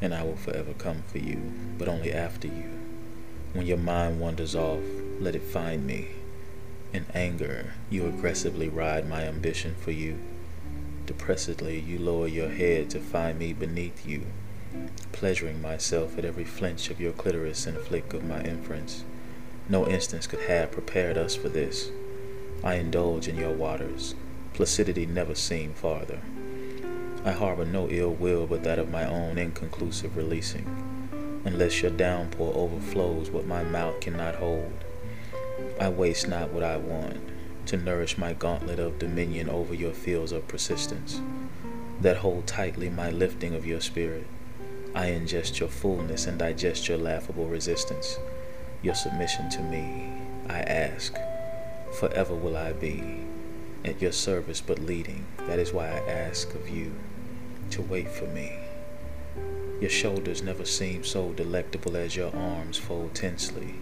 and I will forever come for you, but only after you. When your mind wanders off, let it find me. In anger, you aggressively ride my ambition for you. Depressedly, you lower your head to find me beneath you, pleasuring myself at every flinch of your clitoris and flick of my inference. No instance could have prepared us for this. I indulge in your waters. Placidity never seemed farther. I harbor no ill will but that of my own inconclusive releasing, unless your downpour overflows what my mouth cannot hold. I waste not what I want to nourish my gauntlet of dominion over your fields of persistence, that hold tightly my lifting of your spirit. I ingest your fullness and digest your laughable resistance. Your submission to me, I ask, forever will I be at your service but leading. That is why I ask of you to wait for me. Your shoulders never seem so delectable as your arms fold tensely,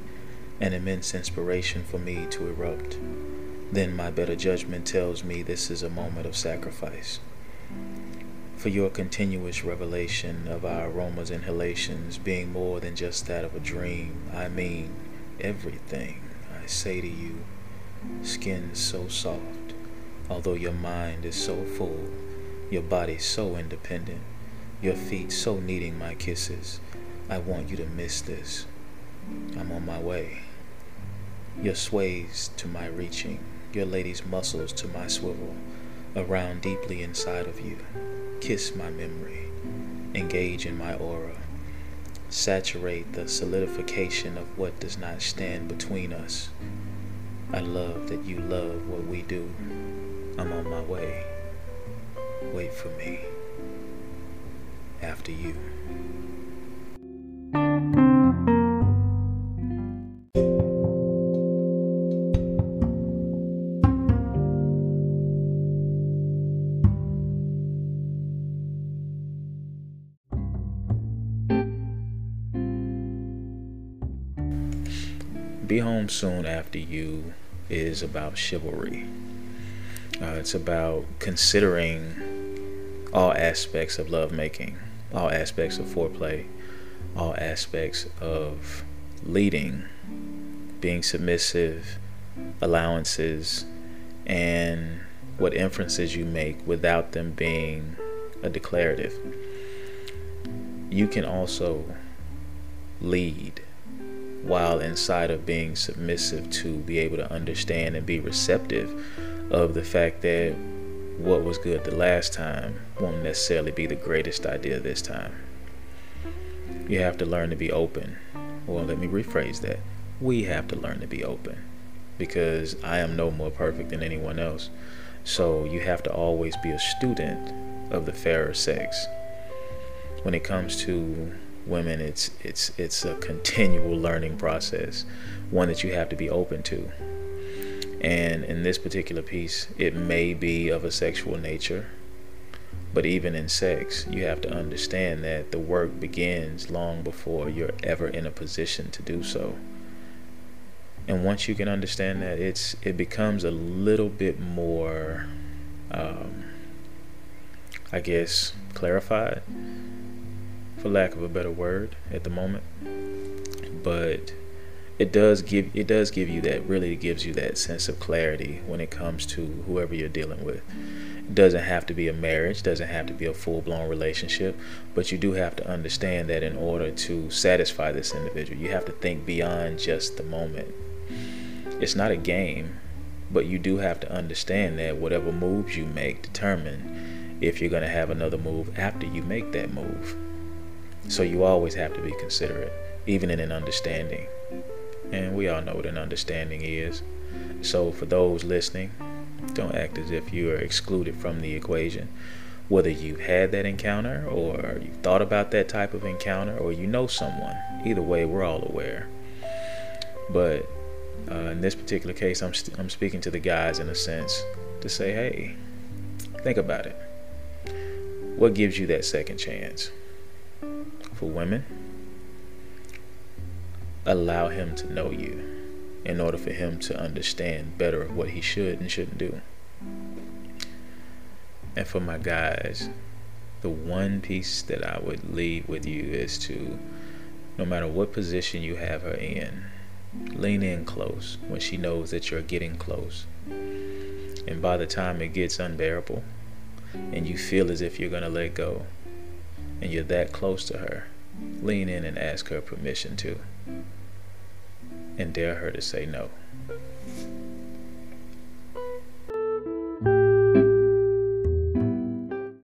an immense inspiration for me to erupt. Then my better judgment tells me this is a moment of sacrifice. For your continuous revelation of our aromas inhalations being more than just that of a dream, I mean everything I say to you. Skin so soft, although your mind is so full, your body so independent, your feet so needing my kisses. I want you to miss this. I'm on my way. Your sways to my reaching, your lady's muscles to my swivel, around deeply inside of you. Kiss my memory, engage in my aura, saturate the solidification of what does not stand between us. I love that you love what we do. I'm on my way. Wait for me. After you. Be Home Soon After You is about chivalry. Uh, it's about considering all aspects of lovemaking, all aspects of foreplay, all aspects of leading, being submissive, allowances, and what inferences you make without them being a declarative. You can also lead while inside of being submissive to be able to understand and be receptive of the fact that what was good the last time won't necessarily be the greatest idea this time. You have to learn to be open. Well, let me rephrase that. We have to learn to be open because I am no more perfect than anyone else. So you have to always be a student of the fairer sex. When it comes to women it's it's it's a continual learning process one that you have to be open to and in this particular piece it may be of a sexual nature but even in sex you have to understand that the work begins long before you're ever in a position to do so. And once you can understand that it's it becomes a little bit more um, i guess clarified for lack of a better word at the moment. But it does give it does give you that really gives you that sense of clarity when it comes to whoever you're dealing with it doesn't have to be a marriage doesn't have to be a full-blown relationship but you do have to understand that in order to satisfy this individual you have to think beyond just the moment It's not a game, but you do have to understand that whatever moves you make determine if you're going to have another move after you make that move. So you always have to be considerate, even in an understanding. And we all know what an understanding is. So for those listening, don't act as if you are excluded from the equation. Whether you've had that encounter or you've thought about that type of encounter or you know someone, either way, we're all aware. But uh, in this particular case, I'm, st- I'm speaking to the guys in a sense to say, hey, think about it. What gives you that second chance? For women, allow him to know you in order for him to understand better what he should and shouldn't do. And for my guys, the one piece that I would leave with you is to, no matter what position you have her in, lean in close when she knows that you're getting close. And by the time it gets unbearable and you feel as if you're going to let go and you're that close to her, lean in and ask her permission to. And dare her to say no.